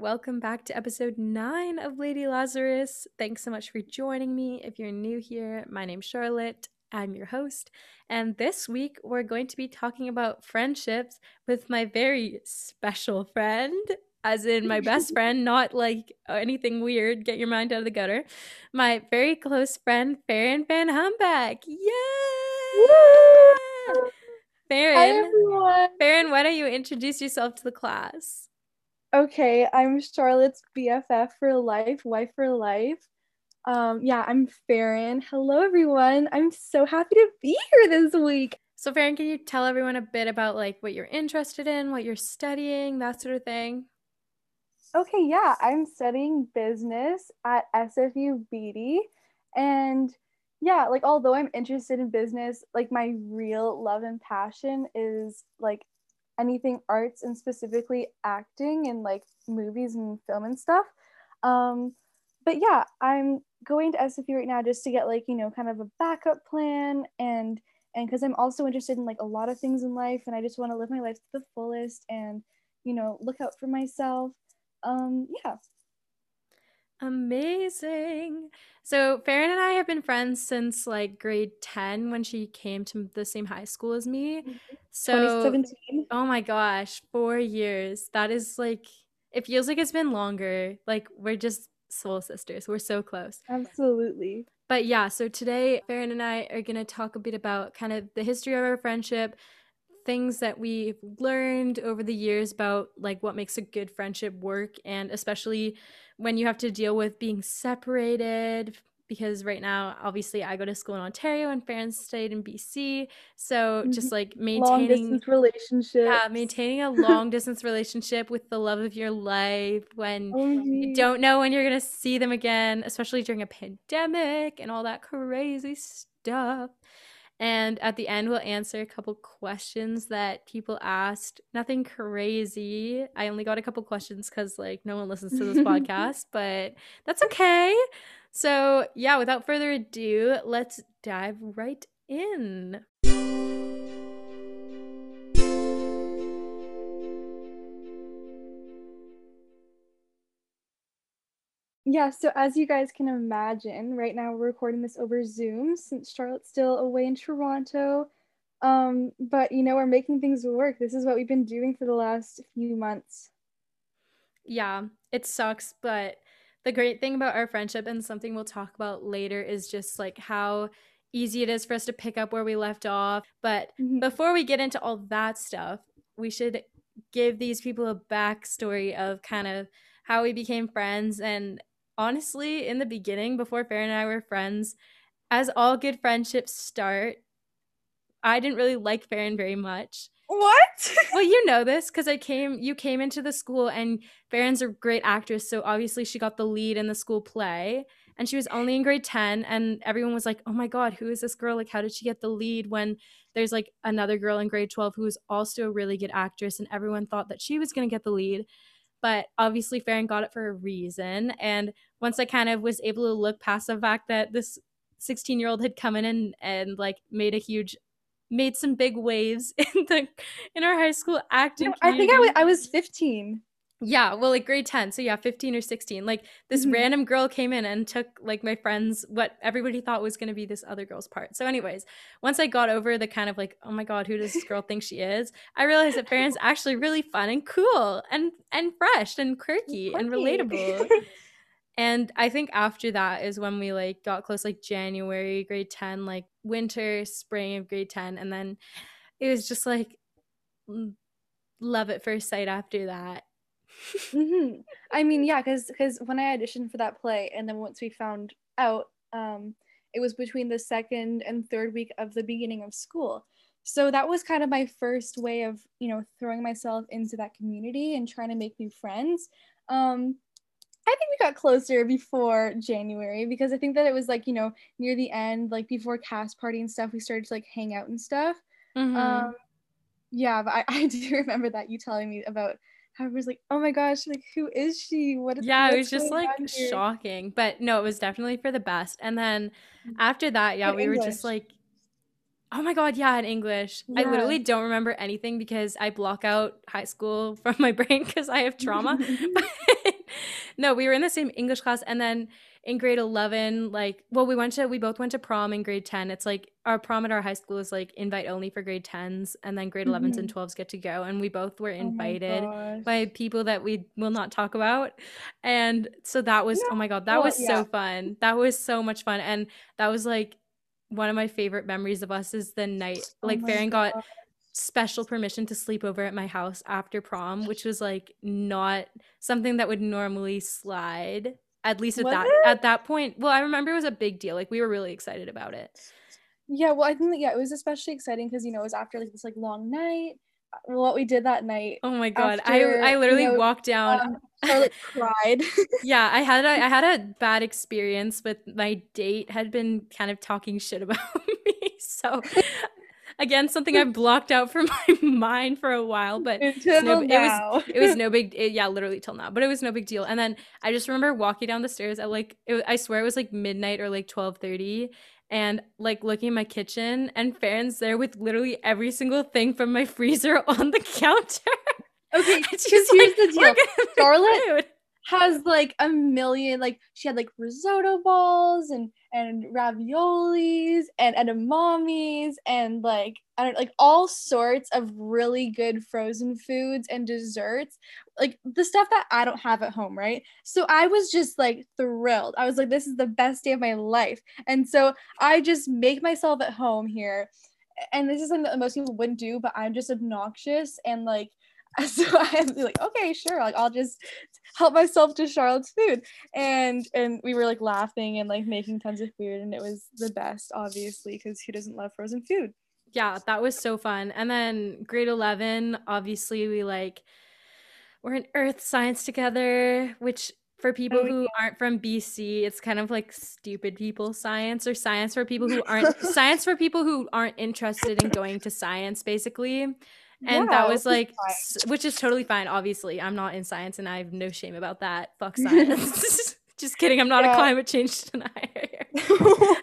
welcome back to episode nine of Lady Lazarus. Thanks so much for joining me. If you're new here, my name's Charlotte. I'm your host, and this week we're going to be talking about friendships with my very special friend, as in my best friend, not like anything weird. Get your mind out of the gutter. My very close friend, Farron Van Humbeck. Yeah! Farron, Farron, why don't you introduce yourself to the class? Okay, I'm Charlotte's BFF for life, wife for life. Um, yeah, I'm Farron. Hello, everyone. I'm so happy to be here this week. So, Farron, can you tell everyone a bit about like what you're interested in, what you're studying, that sort of thing? Okay, yeah, I'm studying business at SFU Beedie, and yeah, like although I'm interested in business, like my real love and passion is like anything arts and specifically acting and like movies and film and stuff. Um, but yeah, I'm going to SFU right now just to get like, you know, kind of a backup plan and and because I'm also interested in like a lot of things in life and I just want to live my life to the fullest and, you know, look out for myself. Um, yeah. Amazing. So Farron and I have been friends since like grade 10 when she came to the same high school as me. Mm-hmm. So 2017. Oh my gosh, 4 years. That is like it feels like it's been longer. Like we're just soul sisters. We're so close. Absolutely. But yeah, so today Farron and I are going to talk a bit about kind of the history of our friendship, things that we've learned over the years about like what makes a good friendship work and especially when you have to deal with being separated because right now obviously I go to school in Ontario and Farron stayed in BC so just mm-hmm. like maintaining long distance relationship yeah maintaining a long distance relationship with the love of your life when oh, you don't know when you're going to see them again especially during a pandemic and all that crazy stuff and at the end, we'll answer a couple questions that people asked. Nothing crazy. I only got a couple questions because, like, no one listens to this podcast, but that's okay. So, yeah, without further ado, let's dive right in. Yeah, so as you guys can imagine, right now we're recording this over Zoom since Charlotte's still away in Toronto. Um, but you know, we're making things work. This is what we've been doing for the last few months. Yeah, it sucks, but the great thing about our friendship and something we'll talk about later is just like how easy it is for us to pick up where we left off. But mm-hmm. before we get into all that stuff, we should give these people a backstory of kind of how we became friends and honestly, in the beginning, before Farron and I were friends, as all good friendships start, I didn't really like Farron very much. What? well, you know this because I came. You came into the school, and Farron's a great actress, so obviously she got the lead in the school play, and she was only in grade ten, and everyone was like, "Oh my god, who is this girl? Like, how did she get the lead?" When there's like another girl in grade twelve who is also a really good actress, and everyone thought that she was gonna get the lead but obviously Farron got it for a reason. And once I kind of was able to look past the fact that this 16 year old had come in and, and like made a huge made some big waves in the in our high school acting. No, I think I was 15. Yeah, well, like grade 10. So, yeah, 15 or 16. Like, this mm-hmm. random girl came in and took, like, my friends, what everybody thought was going to be this other girl's part. So, anyways, once I got over the kind of like, oh my God, who does this girl think she is? I realized that Farron's actually really fun and cool and, and fresh and quirky, quirky. and relatable. and I think after that is when we, like, got close, like, January, grade 10, like, winter, spring of grade 10. And then it was just like, love at first sight after that mm-hmm. I mean, yeah, because because when I auditioned for that play, and then once we found out, um, it was between the second and third week of the beginning of school. So that was kind of my first way of, you know, throwing myself into that community and trying to make new friends. Um, I think we got closer before January because I think that it was like, you know, near the end, like before cast party and stuff, we started to like hang out and stuff. Mm-hmm. Um, yeah, but I, I do remember that you telling me about I was like, oh my gosh, like who is she? What is Yeah, it was just like shocking. But no, it was definitely for the best. And then mm. after that, yeah, we English. were just like Oh my god, yeah, in English. Yeah. I literally don't remember anything because I block out high school from my brain because I have trauma. no, we were in the same English class and then in grade 11 like well we went to we both went to prom in grade 10 it's like our prom at our high school is like invite only for grade 10s and then grade 11s mm-hmm. and 12s get to go and we both were oh invited oh by people that we will not talk about. And so that was oh my god that well, was yeah. so fun. That was so much fun and that was like one of my favorite memories of us is the night oh like Farron got special permission to sleep over at my house after prom which was like not something that would normally slide at least at was that it? at that point well i remember it was a big deal like we were really excited about it yeah well i think that, yeah it was especially exciting because you know it was after like this like long night what we did that night oh my god after, i i literally you know, walked down um, Charlotte cried. yeah, I had a, I had a bad experience with my date had been kind of talking shit about me. So again something I've blocked out from my mind for a while, but no, it was it was no big it, yeah, literally till now. But it was no big deal. And then I just remember walking down the stairs at like it, I swear it was like midnight or like twelve thirty, and like looking in my kitchen, and Farron's there with literally every single thing from my freezer on the counter. Okay, because here's the deal. Charlotte has like a million like she had like risotto balls and and raviolis and edamames and like I don't like all sorts of really good frozen foods and desserts. Like the stuff that I don't have at home right? So I was just like thrilled. I was like this is the best day of my life. And so I just make myself at home here. And this is something that most people wouldn't do but I'm just obnoxious and like so I'm like, okay, sure, like I'll just help myself to Charlotte's food, and and we were like laughing and like making tons of food, and it was the best, obviously, because who doesn't love frozen food? Yeah, that was so fun. And then grade eleven, obviously, we like we're in earth science together, which for people oh, who aren't from BC, it's kind of like stupid people science or science for people who aren't science for people who aren't interested in going to science, basically and yeah, that was like which is totally fine obviously. I'm not in science and i have no shame about that. Fuck science. Just kidding i'm not yeah. a climate change denier.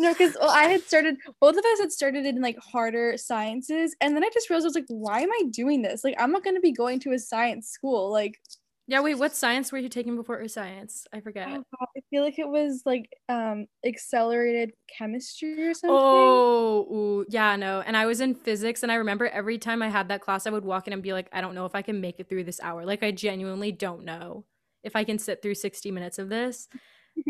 No because well, i had started both of us had started in like harder sciences and then i just realized i was like why am i doing this? Like i'm not going to be going to a science school like yeah, wait, what science were you taking before or science? I forget. Oh, I feel like it was like um accelerated chemistry or something. Oh, ooh, yeah, no. And I was in physics and I remember every time I had that class I would walk in and be like, I don't know if I can make it through this hour. Like I genuinely don't know if I can sit through 60 minutes of this.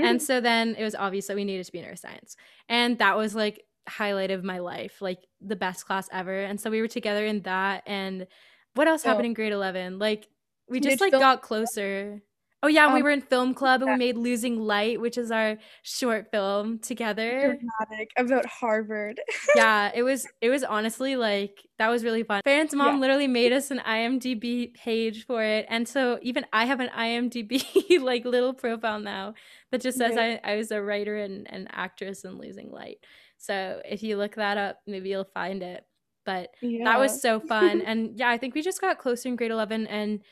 and so then it was obvious that we needed to be in earth science. And that was like highlight of my life, like the best class ever. And so we were together in that and what else oh. happened in grade 11? Like we just like got closer. Oh yeah, um, we were in film club and we made Losing Light, which is our short film together. Dramatic about Harvard. yeah, it was it was honestly like that was really fun. Farron's mom yeah. literally made us an IMDb page for it. And so even I have an IMDb like little profile now that just says yeah. I, I was a writer and an actress in Losing Light. So if you look that up, maybe you'll find it. But yeah. that was so fun. and yeah, I think we just got closer in grade 11 and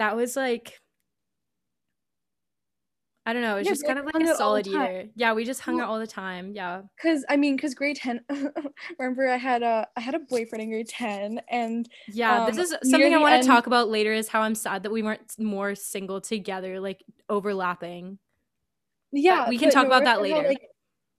that was like I don't know. It's yeah, just kind of like a solid year. Yeah, we just hung well, out all the time. Yeah. Cause I mean, cause grade ten. remember, I had a I had a boyfriend in grade ten, and yeah, um, this is something I want end... to talk about later. Is how I'm sad that we weren't more single together, like overlapping. Yeah, but we can talk about that later. How, like,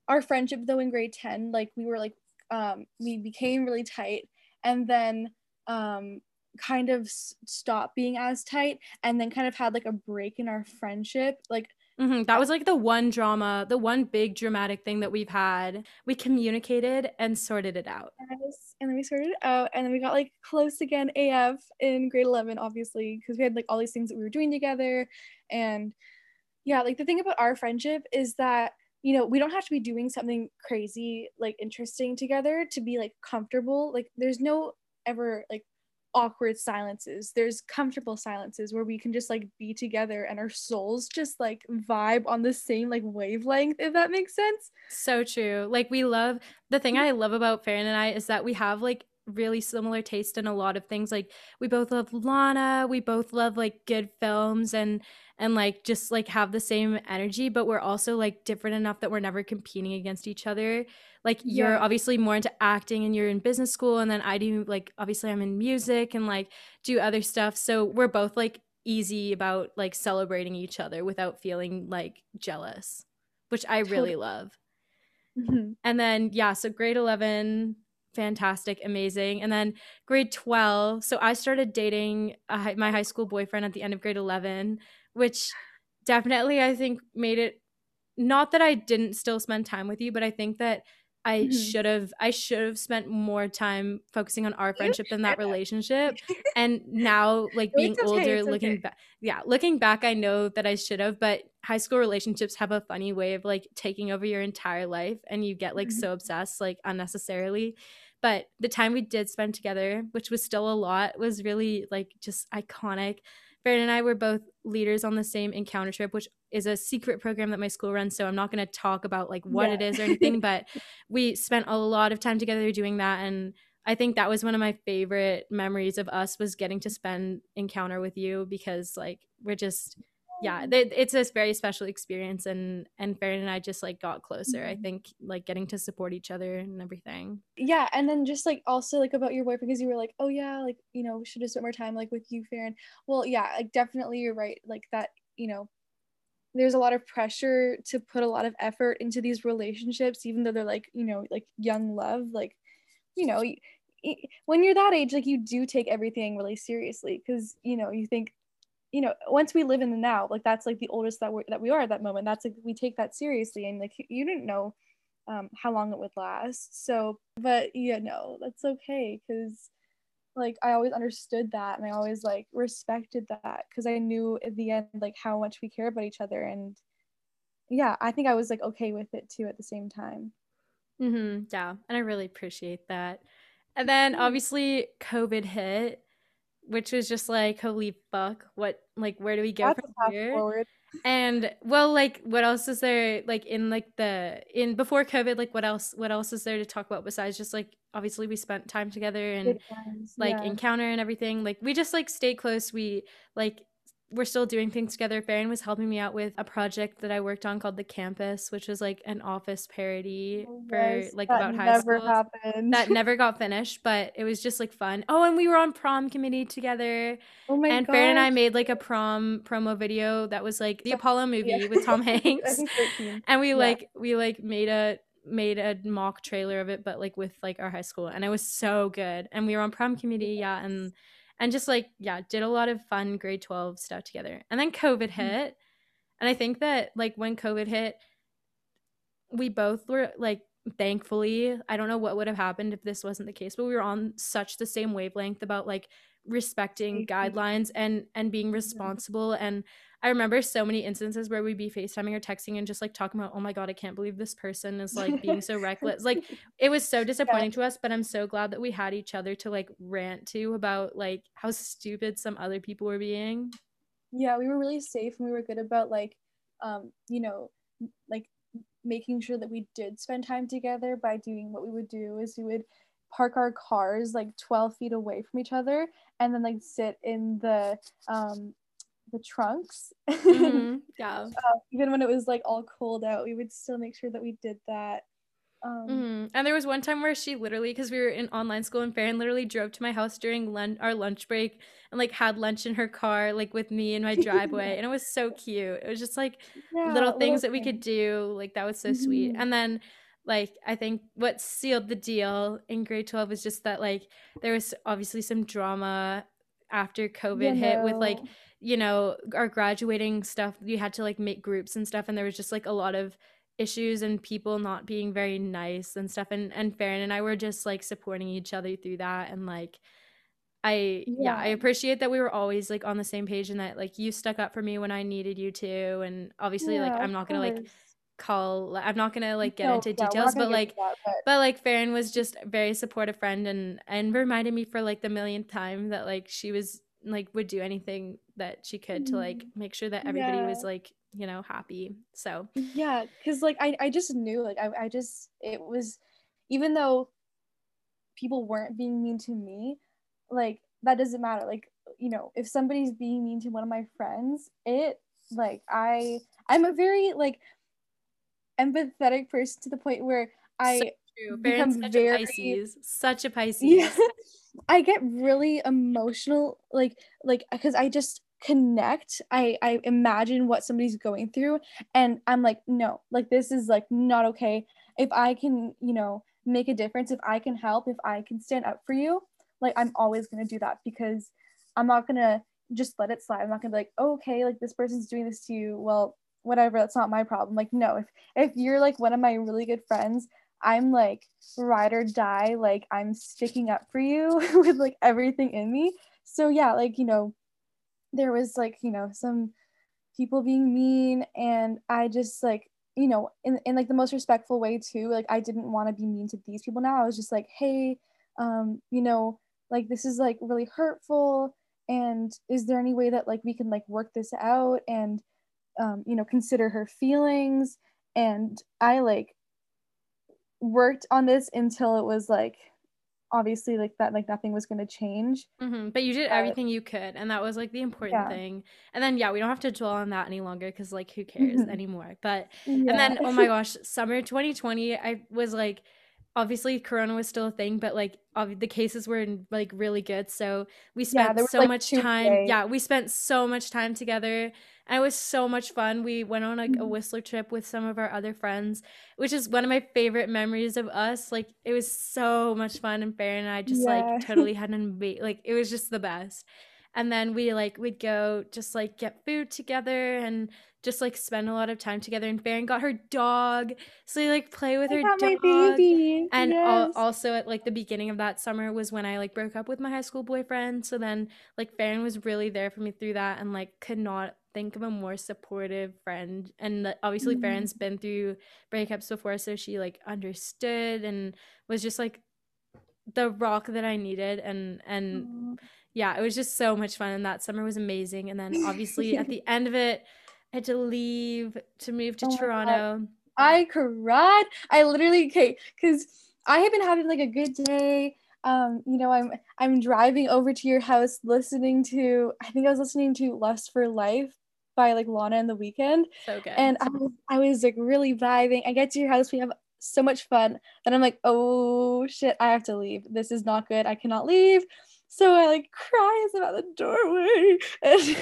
our friendship though in grade ten, like we were like um we became really tight, and then um kind of s- stopped being as tight and then kind of had like a break in our friendship like mm-hmm. that was like the one drama the one big dramatic thing that we've had we communicated and sorted it out yes. and then we sorted it out and then we got like close again af in grade 11 obviously because we had like all these things that we were doing together and yeah like the thing about our friendship is that you know we don't have to be doing something crazy like interesting together to be like comfortable like there's no ever like awkward silences. There's comfortable silences where we can just like be together and our souls just like vibe on the same like wavelength, if that makes sense. So true. Like we love the thing mm-hmm. I love about Farron and I is that we have like really similar taste in a lot of things. Like we both love Lana, we both love like good films and and like just like have the same energy, but we're also like different enough that we're never competing against each other. Like you're Yeah. obviously more into acting and you're in business school and then I do like obviously I'm in music and like do other stuff. So we're both like easy about like celebrating each other without feeling like jealous, which I really love. Mhm. And then, yeah, so grade 11, fantastic, amazing. And then grade 12, so I started dating a my high school boyfriend at the end of grade 11, which definitely I think made it not that I didn't still spend time with you, but I think that I Mhm. should have I should have spent more time focusing on our friendship than that relationship. And now like being okay, older, looking okay. back yeah, looking back I know that I should have, but high school relationships have a funny way of like taking over your entire life and you get like Mhm. so obsessed like unnecessarily. But the time we did spend together, which was still a lot, was really like just iconic. Farron and I were both leaders on the same encounter trip, which is a secret program that my school runs. So I'm not going to talk about like what Yeah. it is or anything, but we spent a lot of time together doing that. And I think that was one of my favorite memories of us was getting to spend encounter with you because like we're just yeah it's a very special experience and and Farron and I just like got closer I Mhm. think like getting to support each other and everything yeah and then just like also like about your boyfriend because you were like oh yeah like you know should have spent more time like with you Farron well yeah like definitely you're right like that you know there's a lot of pressure to put a lot of effort into these relationships even though they're like you know like young love like you know when you're that age like you do take everything really seriously because you know you think you know once we live in the now like that's like the oldest that we that we are at that moment that's like we take that seriously and like you didn't know um, how long it would last. So but yeah no that's okay because like i always understood that and i always like respected that because i knew at the end like how much we care about each other and yeah i think i was like okay with it too at the same time. Mm-hmm, yeah and I really appreciate that. And then obviously COVID hit which was just like holy fuck what like where do we go that's from here forward And well, like what else is there like in like the in before COVID, like what else what else is there to talk about besides just like obviously we spent time together and like yeah. encounter and everything. Like we just like stay close. We like we're still doing things together. Farron was helping me out with a project that I worked on called The Campus, which was like an office parody Oh, for like about high never school. happened That never got finished, but it was just like fun. Oh, and we were on prom committee together oh my and god Farron and I made like a prom promo video that was like the Apollo movie yeah. with Tom Hanks. think 13. and we Yeah. like we like made a made a mock trailer of it but like with like our high school and it was so good. And we were on prom committee, yeah, and and just like yeah, did a lot of fun grade 12 stuff together. And then COVID Mm-hmm. hit. And I think that like when COVID hit we both were like thankfully i don't know what would have happened if this wasn't the case but we were on such the same wavelength about like respecting guidelines and and being responsible and i remember so many instances where we'd be facetiming or texting and just like talking about oh my god i can't believe this person is like being so reckless. Like it was so disappointing to us but i'm so glad that we had each other to like rant to about like how stupid some other people were being. Yeah we were really safe and we were good about like um you know like making sure that we did spend time together by doing what we would do is we would park our cars like 12 feet away from each other and then like sit in the um the trunks. Mhm, yeah. Even when it was like all cold out we would still make sure that we did that. Um hmm And there was one time where she literally, because we were in online school, and Farron literally drove to my house during our lunch break and like had lunch in her car, like with me in my driveway, and it was so cute. It was just like yeah, little things that we could do, like that was so sweet. Mhm. And then, like I think what sealed the deal in grade twelve was just that like there was obviously some drama after COVID You hit with like you know our graduating stuff. You had to like make groups and stuff, and there was just like a lot of issues and people not being very nice and stuff and and Farron and I were just like supporting each other through that and like I yeah, I appreciate that we were always like on the same page and that like you stuck up for me when I needed you to and obviously like I'm not going to like. Call I'm not going to like get No, into yeah, details but like that, but but like Farron was just a very supportive friend and and reminded me for like the millionth time that like she was like would do anything that she could to like Mhm. make sure that everybody was like you know happy so yeah because like I, I just knew like I, I just it was even though people weren't being mean to me, like that doesn't matter. Like, you know, if somebody's being mean to one of my friends, it like I I'm a very like empathetic person to the point where I so become such very a Pisces, such a Pisces. Yeah, I get really emotional, like like because I just connect. I i imagine what somebody's going through and i'm like no like this is like not okay. If i can you know make a difference if i can help if i can stand up for you like i'm always going to do that because i'm not going to just let it slide. I'm not going to be like oh, okay like this person's doing this to you. Well whatever that's not my problem. Like no if if you're like one of my really good friends i'm like ride or die like i'm sticking up for you with like everything in me. So yeah like you know there was like you know some people being mean and i just like you know in, in like the most respectful way too like i didn't want to be mean to these people. Now i was just like hey um you know like this is like really hurtful and is there any way that like we can like work this out? And um you know consider her feelings and i like worked on this until it was like obviously like that like nothing was going to change mm-hmm. but you did but, everything you could and that was like the important yeah. thing and then yeah we don't have to dwell on that any longer because like who cares mm-hmm. anymore but yeah. and then oh my gosh summer 2020 i was like obviously corona was still a thing but like the cases were like really good so we spent yeah, so like much time days. yeah we spent so much time together and it was so much fun. We went on like a mm-hmm. Whistler trip with some of our other friends, which is one of my favorite memories of us. Like it was so much fun, and Farron and I just yeah. like totally had an amazing. Like it was just the best. And then we like we'd go just like get food together and just like spend a lot of time together. And Farron got her dog, so we like play with I her dog. my baby. And yes. al- also at like the beginning of that summer was when I like broke up with my high school boyfriend. So then like Farron was really there for me through that, and like could not think of a more supportive friend and obviously mm-hmm. Farron's been through breakups before so she like understood and was just like the rock that I needed and and mm-hmm. Yeah it was just so much fun and that summer was amazing and then obviously at the end of it I had to leave to move to oh Toronto I cried I literally okay because I have been having like a good day um, you know, I'm I'm driving over to your house listening to I think I was listening to Lust for Life by like Lana and the Weeknd. So good. And I was, I was like really vibing. I get to your house, we have so much fun. Then I'm like, oh shit, I have to leave. This is not good. I cannot leave. So I like cries about the doorway. And,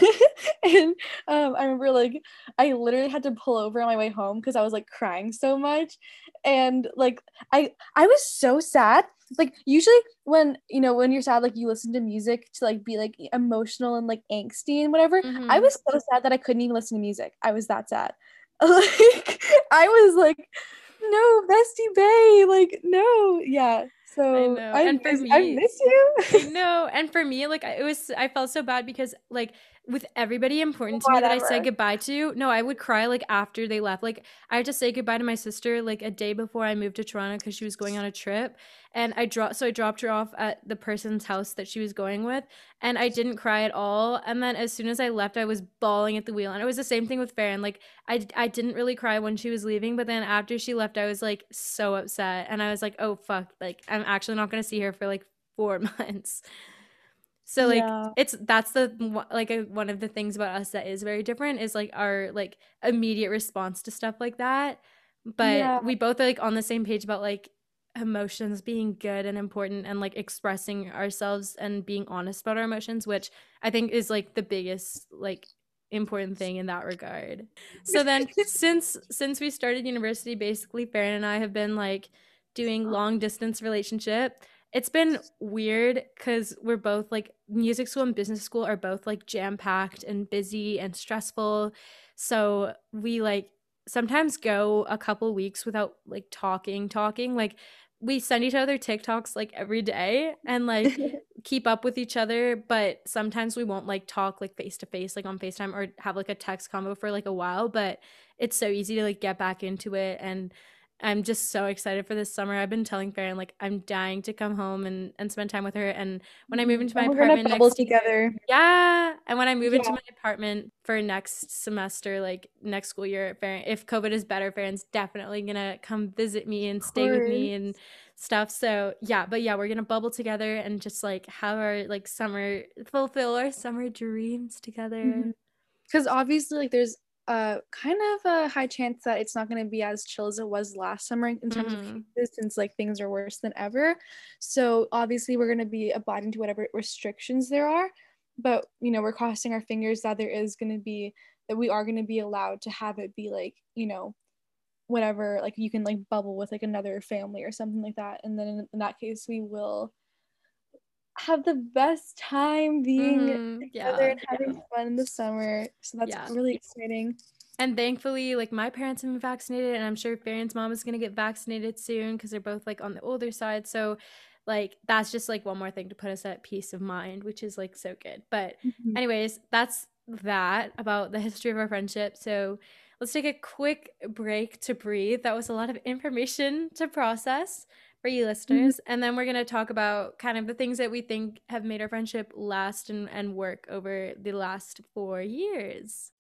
and um, I remember like I literally had to pull over on my way home because I was like crying so much. And like I I was so sad like usually when you know when you're sad like you listen to music to like be like emotional and like angsty and whatever mm-hmm. i was so sad that i couldn't even listen to music i was that sad like i was like no bestie bay like no yeah so I, I and miss, for me, I miss you. I know. And for me, like it was, I felt so bad because like with everybody important to Whatever. me that I said goodbye to, no, I would cry like after they left. Like I had to say goodbye to my sister like a day before I moved to Toronto because she was going on a trip, and I dropped so I dropped her off at the person's house that she was going with, and I didn't cry at all. And then as soon as I left, I was bawling at the wheel, and it was the same thing with Farron. Like I I didn't really cry when she was leaving, but then after she left, I was like so upset, and I was like, oh fuck, like I'm actually not gonna see her for like four months. So like yeah. it's that's the like a, one of the things about us that is very different is like our like immediate response to stuff like that. But yeah. we both are like on the same page about like emotions being good and important and like expressing ourselves and being honest about our emotions, which I think is like the biggest like important thing in that regard. So then since since we started university, basically Farron and I have been like doing long distance relationship it's been weird because we're both like music school and business school are both like jam packed and busy and stressful. So we like sometimes go a couple weeks without like talking, talking. Like we send each other TikToks like every day and like keep up with each other, but sometimes we won't like talk like face to face, like on FaceTime or have like a text combo for like a while. But it's so easy to like get back into it and I'm just so excited for this summer. I've been telling Farron like I'm dying to come home and, and spend time with her. And when I move into my we're apartment next together. yeah, and when I move into my apartment for next semester, like next school year, Farron, if COVID is better, Farron's definitely gonna come visit me and stay with me and stuff. So yeah, but yeah, we're gonna bubble together and just like have our like summer fulfill our summer dreams together. Mhm. Because obviously, like, there's uh kind of a high chance that it's not going to be as chill as it was last summer in terms of Mhm. cases, since like things are worse than ever. So obviously, we're going to be abiding to whatever restrictions there are. But you know, we're crossing our fingers that there is going to be that we are going to be allowed to have it be like you know whatever like you can like bubble with like another family or something like that and then in, in that case we will have the best time being Mhm, together Yeah. and having fun in the summer. So that's Yeah. really exciting. And thankfully, like my parents have been vaccinated, and I'm sure Farron's mom is gonna get vaccinated soon because they're both like on the older side. So, like, that's just like one more thing to put us at peace of mind, which is like so good. But, Mhm. anyways, that's that about the history of our friendship. So, let's take a quick break to breathe. That was a lot of information to process for you mm-hmm. listeners. And then we're gonna talk about kind of the things that we think have made our friendship last and, and work over the last four years.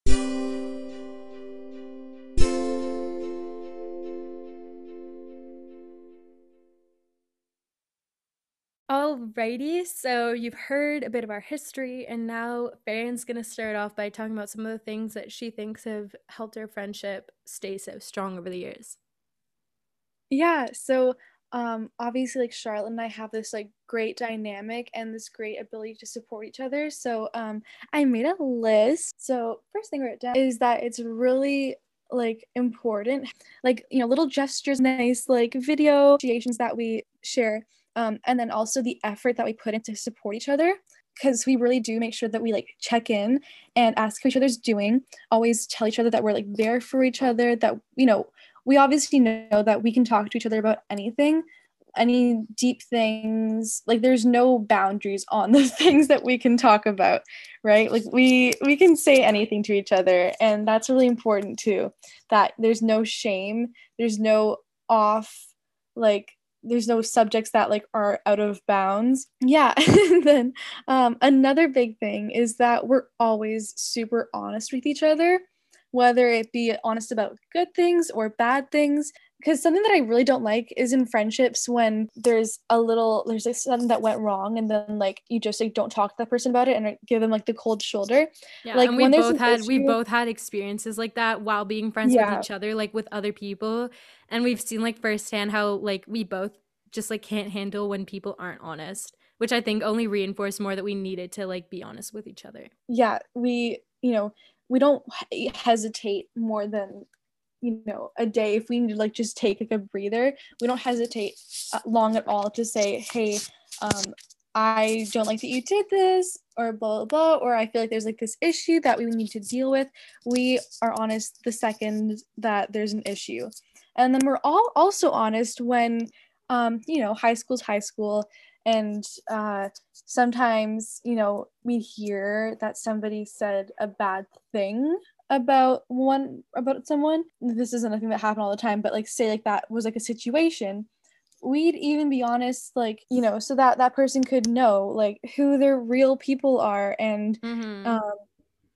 Alrighty, so you've heard a bit of our history, and now Farron's gonna start off by talking about some of the things that she thinks have helped our friendship stay so strong over the years. Yeah, so um obviously like Charlotte and I have this like great dynamic and this great ability to support each other. So um I made a list. So first thing I wrote down is that it's really like important like you know little gestures nice like video appreciations that we share um and then also the effort that we put in to support each other because we really do make sure that we like check in and ask how each other's doing always tell each other that we're like there for each other that you know we obviously know that we can talk to each other about anything any deep things like there's no boundaries on the things that we can talk about right? Like we we can say anything to each other and that's really important too that there's no shame there's no off like there's no subjects that like are out of bounds. Yeah and then um, another big thing is that we're always super honest with each other whether it be honest about good things or bad things because something that I really don't like is in friendships when there's a little there's like something that went wrong and then like you just like don't talk to that person about it and give them like the cold shoulder. Yeah, Like, and we when both had we issue- both had experiences like that while being friends Yeah. with each other, like with other people, and we've seen like firsthand how like we both just like can't handle when people aren't honest, which I think only reinforced more that we needed to like be honest with each other. Yeah, we you know we don't hesitate more than you know a day if we need to like just take like a breather. We don't hesitate uh, long at all to say, hey, um, I don't like that you did this or blah blah blah or I feel like there's like this issue that we need to deal with. We are honest the second that there's an issue. And then we're all also honest when um you know high school's high school and uh sometimes you know we hear that somebody said a bad thing about one about someone this isn't a thing that happened all the time but like say like that was like a situation we'd even be honest like you know so that that person could know like who their real people are and Mm-hmm. um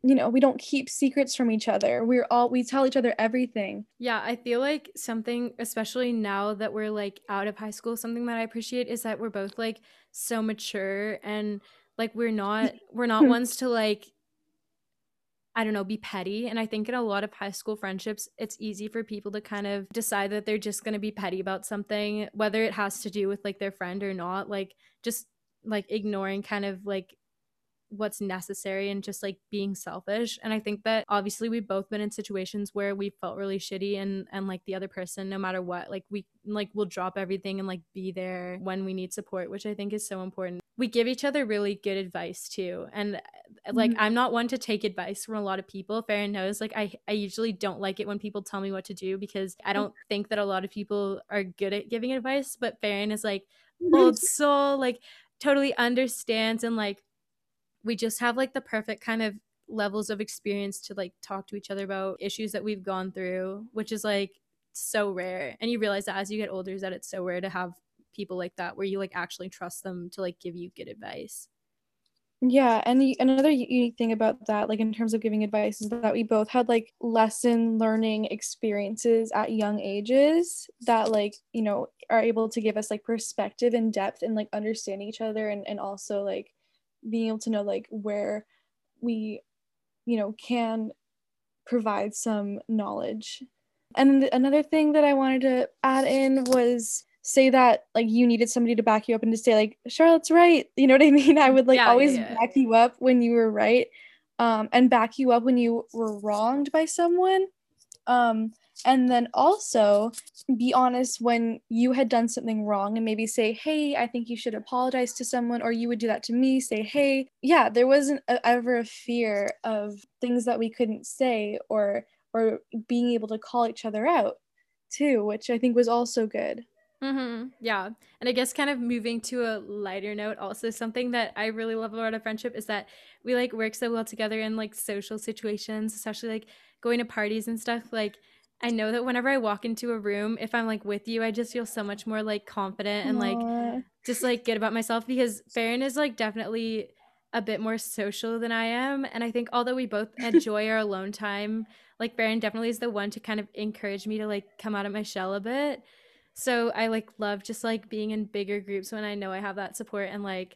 you know we don't keep secrets from each other we're all we tell each other everything Yeah, I feel like something, especially now that we're like out of high school, something that I appreciate is that we're both like so mature and like we're not we're not ones to like I don't know, be petty. And I think in a lot of high school friendships, it's easy for people to kind of decide that they're just going to be petty about something, whether it has to do with like their friend or not, like just like ignoring kind of like what's necessary and just like being selfish. And i think that obviously we've both been in situations where we felt really shitty and and like the other person no matter what like we like will drop everything and like be there when we need support which i think is so important. We give each other really good advice too. And uh, like Mhm. i'm not one to take advice from a lot of people. Farron knows like i i usually don't like it when people tell me what to do because i don't think that a lot of people are good at giving advice. But Farron is like old soul like totally understands and like we just have like the perfect kind of levels of experience to like talk to each other about issues that we've gone through which is like so rare. And you realize that as you get older, is that it's so rare to have people like that where you like actually trust them to like give you good advice. Yeah, and the, another unique thing about that, like in terms of giving advice, is that we both had like lesson learning experiences at young ages that like you know are able to give us like perspective and depth and like understanding each other and and also like being able to know like where we you know can provide some knowledge. And another thing that I wanted to add in was say that like you needed somebody to back you up and to say like Charlotte's right. You know what I mean? I would like yeah, always yeah, yeah. back you up when you were right um, and back you up when you were wronged by someone. Um, and then also be honest when you had done something wrong and maybe say, hey, I think you should apologize to someone, or you would do that to me. Say, hey, yeah, there wasn't a, ever a fear of things that we couldn't say or or being able to call each other out too, which I think was also good. Mm-hmm. Yeah. And I guess kind of moving to a lighter note, also something that I really love about our friendship is that we like work so well together in like social situations, especially like going to parties and stuff. Like, I know that whenever I walk into a room, if I'm like with you, I just feel so much more like confident and like just like good about myself because Farron is like definitely a bit more social than I am. And I think although we both enjoy our alone time, like Farron definitely is the one to kind of encourage me to like come out of my shell a bit. So I like love just like being in bigger groups when I know I have that support and like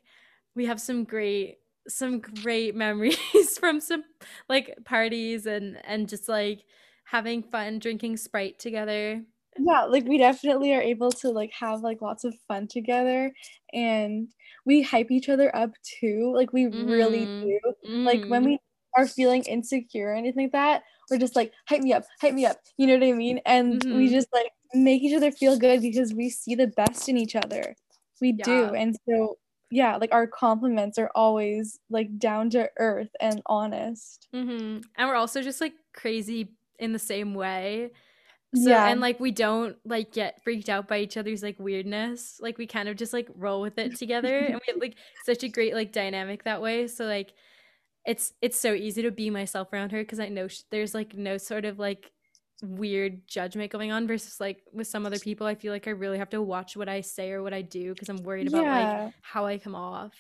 we have some great some great memories from some like parties and and just like having fun drinking Sprite together. Yeah, like we definitely are able to like have like lots of fun together and we hype each other up too. Like we mm-hmm. really do. Mm-hmm. Like when we are feeling insecure or anything like that, we're just like hype me up, hype me up. You know what I mean? And mm-hmm. we just like make each other feel good because we see the best in each other. We yeah. do. And so yeah, like our compliments are always like down to earth and honest. Mm-hmm. And we're also just like crazy in the same way. So yeah. and like we don't like get freaked out by each other's like weirdness. Like we kind of just like roll with it together and we have like such a great like dynamic that way. So like it's it's so easy to be myself around her because I know sh- there's like no sort of like weird judgment going on versus like with some other people I feel like I really have to watch what I say or what I do because I'm worried about yeah. like how I come off.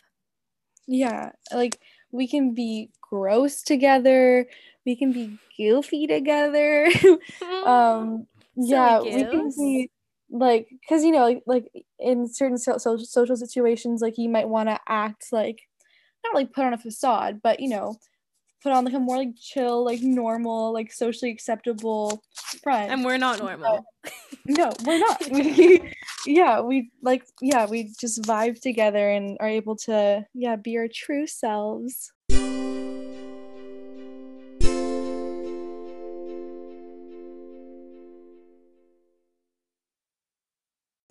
Yeah, like we can be gross together, we can be goofy together. um yeah, we can be like cuz you know like, like in certain so- so- social situations like you might want to act like not like put on a facade, but you know, put on like a more like chill, like normal, like socially acceptable front. And we're not normal. no, we're not. We, yeah, we like yeah, we just vibe together and are able to yeah, be our true selves.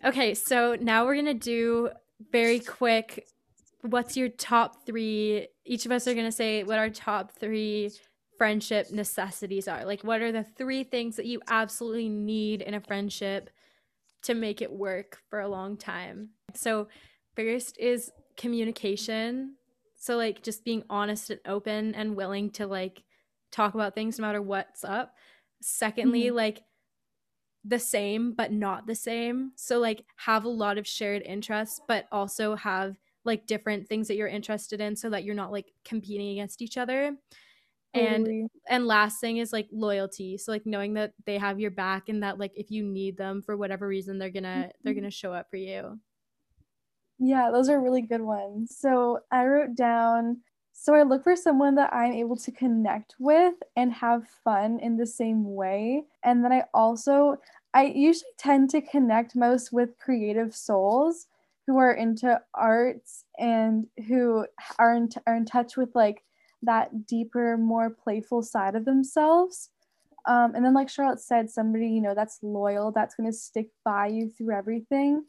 Okay, so now we're going to do very quick what's your top three? Each of us are going to say what our top three friendship necessities are. Like, what are the three things that you absolutely need in a friendship to make it work for a long time? So, first is communication. So, like, just being honest and open and willing to, like, talk about things no matter what's up. Secondly, mm-hmm. like, the same but not the same. So like have a lot of shared interests but also have like different things that you're interested in so that you're not like competing against each other. And and last thing is like loyalty. So like knowing that they have your back and that like if you need them for whatever reason they're gonna mm-hmm. they're gonna show up for you. Yeah those are really good ones. So i wrote down so i look for someone that i'm able to connect with and have fun in the same way. And then i also i usually tend to connect most with creative souls who are into arts and who are in, t- are in touch with like that deeper more playful side of themselves. Um, and then like charlotte said somebody you know that's loyal that's going to stick by you through everything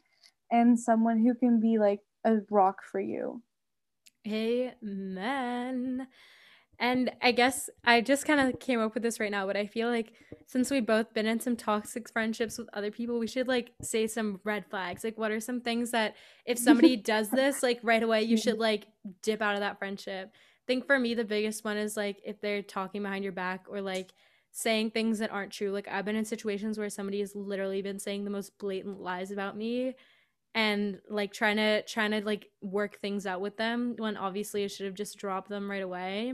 and someone who can be like a rock for you. Amen and I guess I just kind of came up with this right now, but I feel like since we've both been in some toxic friendships with other people, we should like say some red flags. Like, what are some things that if somebody does this, like right away, you should like dip out of that friendship? I think for me, the biggest one is like if they're talking behind your back or like saying things that aren't true. Like I've been in situations where somebody has literally been saying the most blatant lies about me and like trying to trying to like work things out with them when obviously I should have just dropped them right away.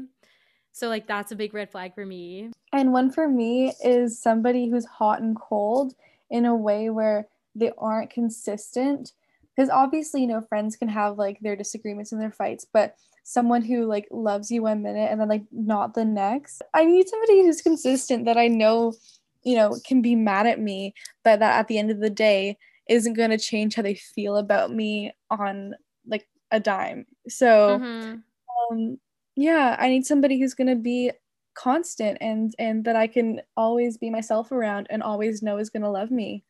So like that's a big red flag for me. And one for me is somebody who's hot and cold in a way where they aren't consistent because obviously you know friends can have like their disagreements and their fights but someone who like loves you one minute and then like not the next. I need somebody who's consistent that I know, you know, can be mad at me, but that at the end of the day isn't going to change how they feel about me on like a dime. So, mm-hmm. um, yeah, I need somebody who's going to be constant and and that I can always be myself around and always know is going to love me.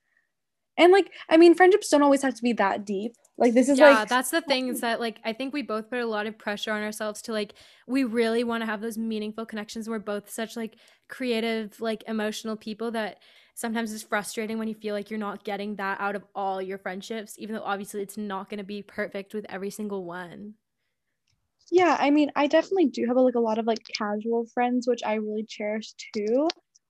And like, I mean, friendships don't always have to be that deep. Like this is yeah, like that's the thing is that like I think we both put a lot of pressure on ourselves to like we really want to have those meaningful connections. We're both such like creative, like emotional people that sometimes it's frustrating when you feel like you're not getting that out of all your friendships, even though obviously it's not going to be perfect with every single one. Yeah, I mean, I definitely do have a, like a lot of like casual friends, which I really cherish too.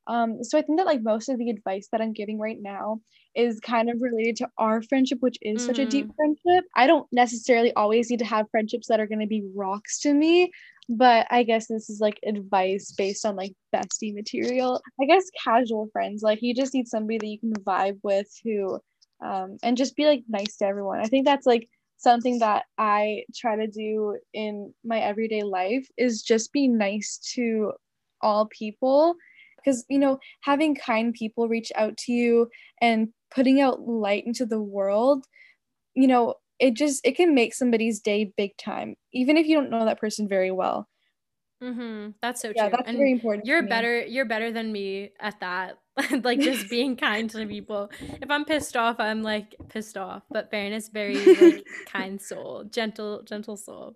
Um, so I think that like most of the advice that I'm giving right now is kind of related to our friendship, which is mm-hmm. such a deep mm-hmm. friendship. I don't necessarily always need to have friendships that are going to be rocks to me, but I guess this is like advice based on like bestie material. I guess casual friends, like you just need somebody that you can vibe with who, um, and just be like nice to everyone. I think that's like something that I try to do in my everyday life is just be nice to all people. Because you know having kind people reach out to you and putting out light into the world you know it just it can make somebody's day big time even if you don't know that person very well. Mm-hmm. that's so yeah, true. that's and very important you're better you're better than me at that like just being kind to people if i'm pissed off i'm like pissed off but Farron is very like kind soul gentle gentle soul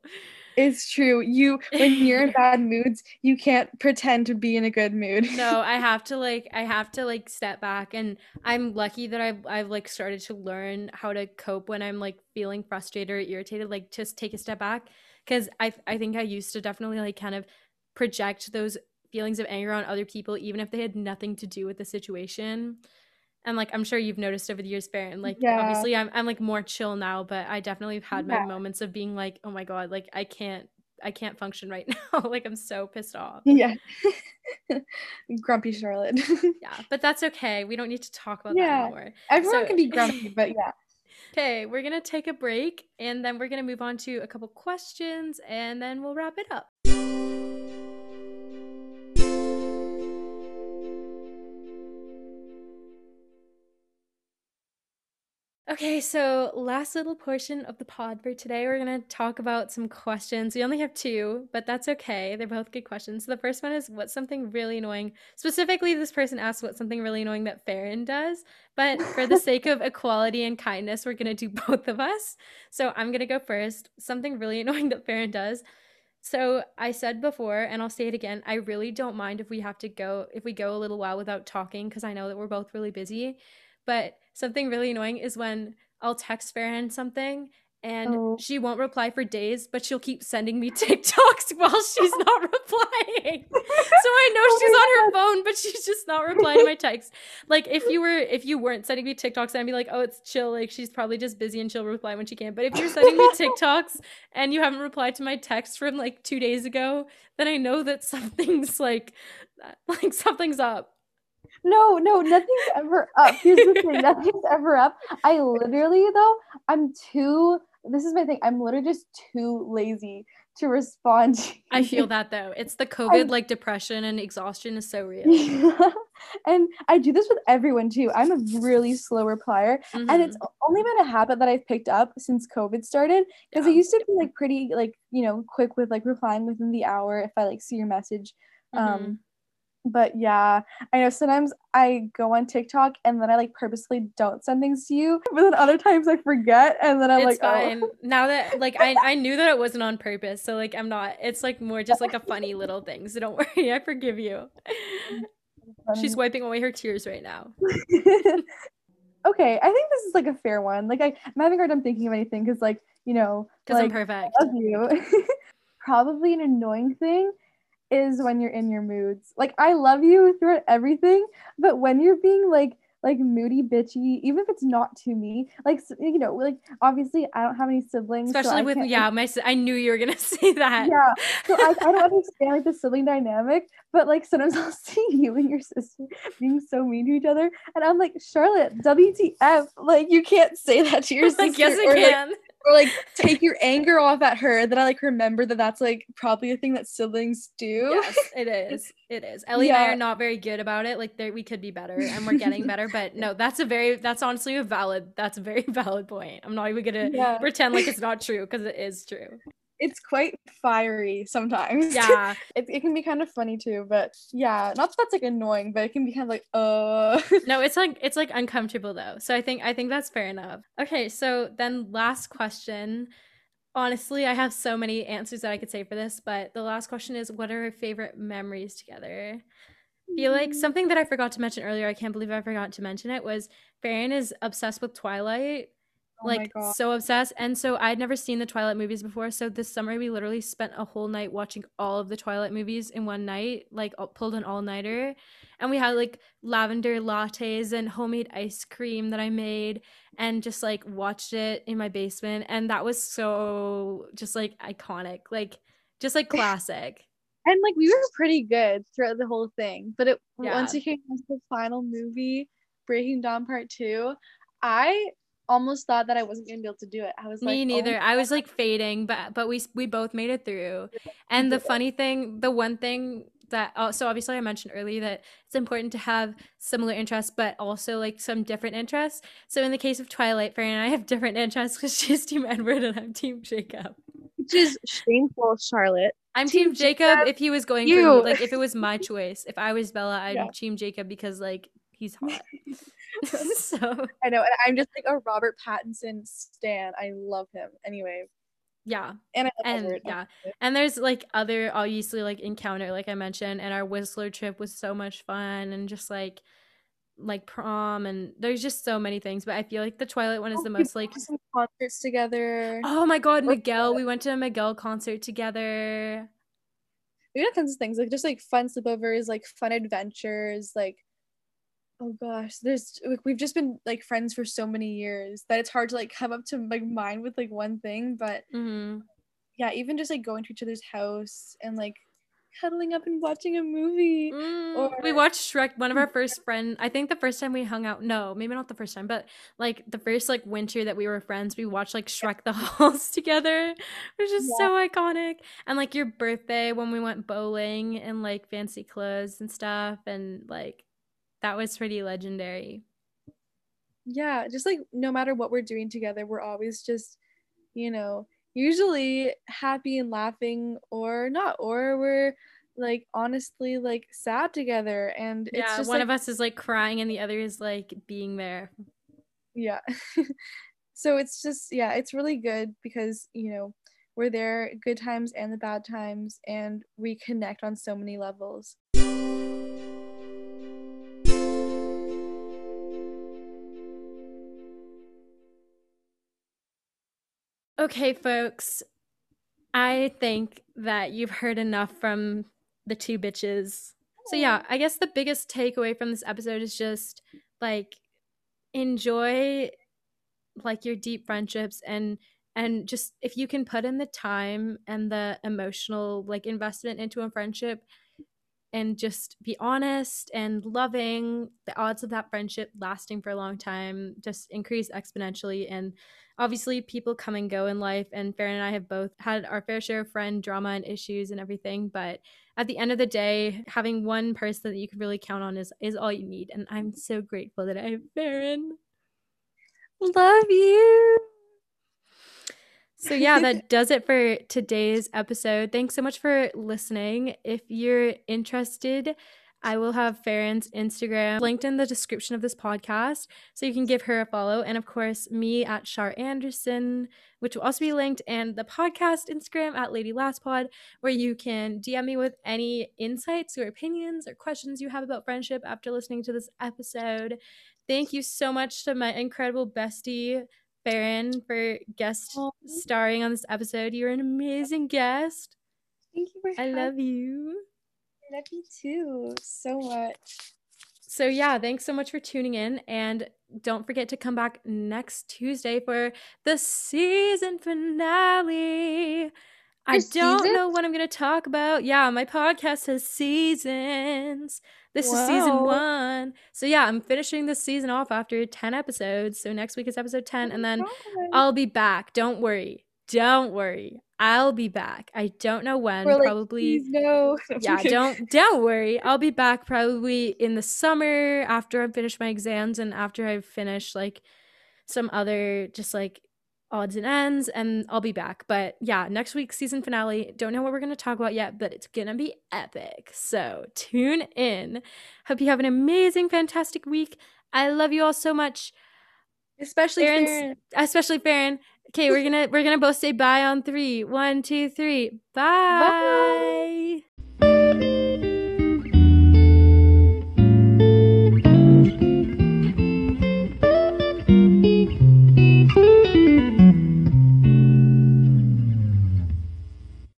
it's true. You when you're in bad moods, you can't pretend to be in a good mood. no, I have to like I have to like step back and I'm lucky that I've I've like started to learn how to cope when I'm like feeling frustrated or irritated, like just take a step back cuz I I think I used to definitely like kind of project those feelings of anger on other people even if they had nothing to do with the situation and like I'm sure you've noticed over the years, Farron. Like yeah. obviously I'm I'm like more chill now, but I definitely have had yeah. my moments of being like, oh my god, like I can't I can't function right now. like I'm so pissed off. Yeah. grumpy Charlotte. yeah, but that's okay. We don't need to talk about yeah. that anymore. Everyone so- can be grumpy, but yeah. Okay, we're gonna take a break and then we're gonna move on to a couple questions and then we'll wrap it up. Okay, so last little portion of the pod for today, we're going to talk about some questions. We only have two, but that's okay. They're both good questions. So the first one is what's something really annoying? Specifically, this person asked what's something really annoying that Farron does. But for the sake of equality and kindness, we're going to do both of us. So I'm going to go first. Something really annoying that Farron does. So I said before, and I'll say it again, I really don't mind if we have to go, if we go a little while without talking, because I know that we're both really busy. But something really annoying is when I'll text Farron something and oh. she won't reply for days, but she'll keep sending me TikToks while she's not replying. so I know oh she's on her phone, but she's just not replying to my texts. Like if you were if you weren't sending me TikToks, I'd be like, oh, it's chill. Like she's probably just busy and she'll reply when she can. But if you're sending me TikToks and you haven't replied to my text from like two days ago, then I know that something's like like something's up. No, no, nothing's ever up. Here's the thing, nothing's ever up. I literally though, I'm too this is my thing. I'm literally just too lazy to respond. To I feel that though. It's the COVID I, like depression and exhaustion is so real. Yeah. And I do this with everyone too. I'm a really slow replier. Mm-hmm. And it's mm-hmm. only been a habit that I've picked up since COVID started. Because yeah. I used to be like pretty like, you know, quick with like replying within the hour if I like see your message. Mm-hmm. Um but yeah, I know sometimes I go on TikTok and then I like purposely don't send things to you, but then other times I forget and then I'm it's like, oh. fine. Oh. Now that like I I knew that it wasn't on purpose, so like I'm not. It's like more just like a funny little thing. So don't worry, I forgive you. She's wiping away her tears right now. okay, I think this is like a fair one. Like I, I'm having hard time thinking of anything because like you know, because like, I'm perfect. I love you. Probably an annoying thing is when you're in your moods. Like I love you throughout everything, but when you're being like like moody bitchy even if it's not to me like you know like obviously i don't have any siblings especially so with yeah my i knew you were gonna say that. Yeah so I, I don't understand like the sibling dynamic but like sometimes i'll see you and your sister being so mean to each other and i'm like charlotte wtf like you can't say that to your sister like yes i or, can. like, or like take your anger off at her then i like remember that that's like probably a thing that siblings do. Yes it is. It is. Ellie yeah. and i are not very good about it. Like we could be better and we're getting better but no that's a very that's honestly a valid that's a very valid point. I'm not even gonna yeah. pretend like it's not true because it is true it's quite fiery sometimes. Yeah. it, it can be kind of funny too, but yeah, not that that's like annoying, but it can be kind of like, uh No, it's like it's like uncomfortable though. So I think I think that's fair enough. Okay, so then last question. Honestly, I have so many answers that I could say for this, but the last question is what are our favorite memories together? Feel like mm. something that I forgot to mention earlier, I can't believe I forgot to mention it, was Farron is obsessed with Twilight Oh like so obsessed. And so I'd never seen the Twilight movies before. So this summer we literally spent a whole night watching all of the Twilight movies in one night, like pulled an all nighter. And we had like lavender lattes and homemade ice cream that I made and just like watched it in my basement. And that was so just like iconic, like just like classic. and like we were pretty good throughout the whole thing. But it yeah. once it came to the final movie, Breaking Dawn Part Two, I almost thought that I wasn't gonna be able to do it. I was me like, oh neither. Oh I was like fading, but but we we both made it through. And the funny thing, the one thing that uh, so obviously I mentioned earlier that it's important to have similar interests, but also like some different interests. So in the case of Twilight, Fran and I have different interests because she's Team Edward and I'm Team Jacob. Which is shameful, Charlotte. I'm Team, team Jacob, Jacob, if he was going you. for like if it was my choice. If I was Bella, I'd yeah. Team Jacob because like he's hot. so I know, and I'm just like a Robert Pattinson stan. I love him. Anyway. Yeah. And, and yeah. And there's like other obviously like encounter, like I mentioned, and our Whistler trip was so much fun and just like like prom and there's just so many things but i feel like the twilight one is oh, the most like some concerts together oh my god miguel we went to a miguel concert together we had tons of things like just like fun sleepovers like fun adventures like oh gosh there's like we've just been like friends for so many years that it's hard to like come up to like mind with like one thing but mm-hmm. yeah even just like going to each other's house and like cuddling up and watching a movie mm, or we watched shrek one of our first friend i think the first time we hung out no maybe not the first time but like the first like winter that we were friends we watched like shrek the halls together which is yeah. so iconic and like your birthday when we went bowling in like fancy clothes and stuff and like that was pretty legendary. Yeah, just like no matter what we're doing together, we're always just, you know, usually happy and laughing or not, or we're like honestly like sad together and yeah, it's just one like, of us is like crying and the other is like being there. Yeah. so it's just yeah, it's really good because, you know, we're there good times and the bad times and we connect on so many levels. Okay, folks. I think that you've heard enough from the two bitches. So yeah, I guess the biggest takeaway from this episode is just like enjoy like your deep friendships and and just if you can put in the time and the emotional like investment into a friendship and just be honest and loving the odds of that friendship lasting for a long time just increase exponentially and obviously people come and go in life and Farron and I have both had our fair share of friend drama and issues and everything but at the end of the day having one person that you can really count on is is all you need and I'm so grateful that I have Farron. Love you. So yeah that does it for today's episode. Thanks so much for listening. If you're interested I will have Farron's Instagram linked in the description of this podcast, so you can give her a follow. And of course, me at Char Anderson, which will also be linked, and the podcast Instagram at Lady Last Pod, where you can DM me with any insights or opinions or questions you have about friendship after listening to this episode. Thank you so much to my incredible bestie, Farron, for guest Aww. starring on this episode. You're an amazing guest. Thank you. I love you. Love you too so much. So yeah, thanks so much for tuning in and don't forget to come back next Tuesday for the season finale. I don't season? know what I'm going to talk about. Yeah, my podcast has seasons. This is season one. So, yeah, I'm finishing this season off after 10 episodes. So, next week is episode 10, and then oh I'll be back. Don't worry. Don't worry. I'll be back. I don't know when. Like, probably. No. yeah, don't don't worry. I'll be back probably in the summer after I've finished my exams and after I've finished like some other just like odds and ends and I'll be back. But yeah, next week's season finale. Don't know what we're going to talk about yet, but it's going to be epic. So tune in. Hope you have an amazing, fantastic week. I love you all so much. Especially Farron's, Especially Baron. Okay, we're gonna we're gonna both say bye on three. One, two, three. bye. bye.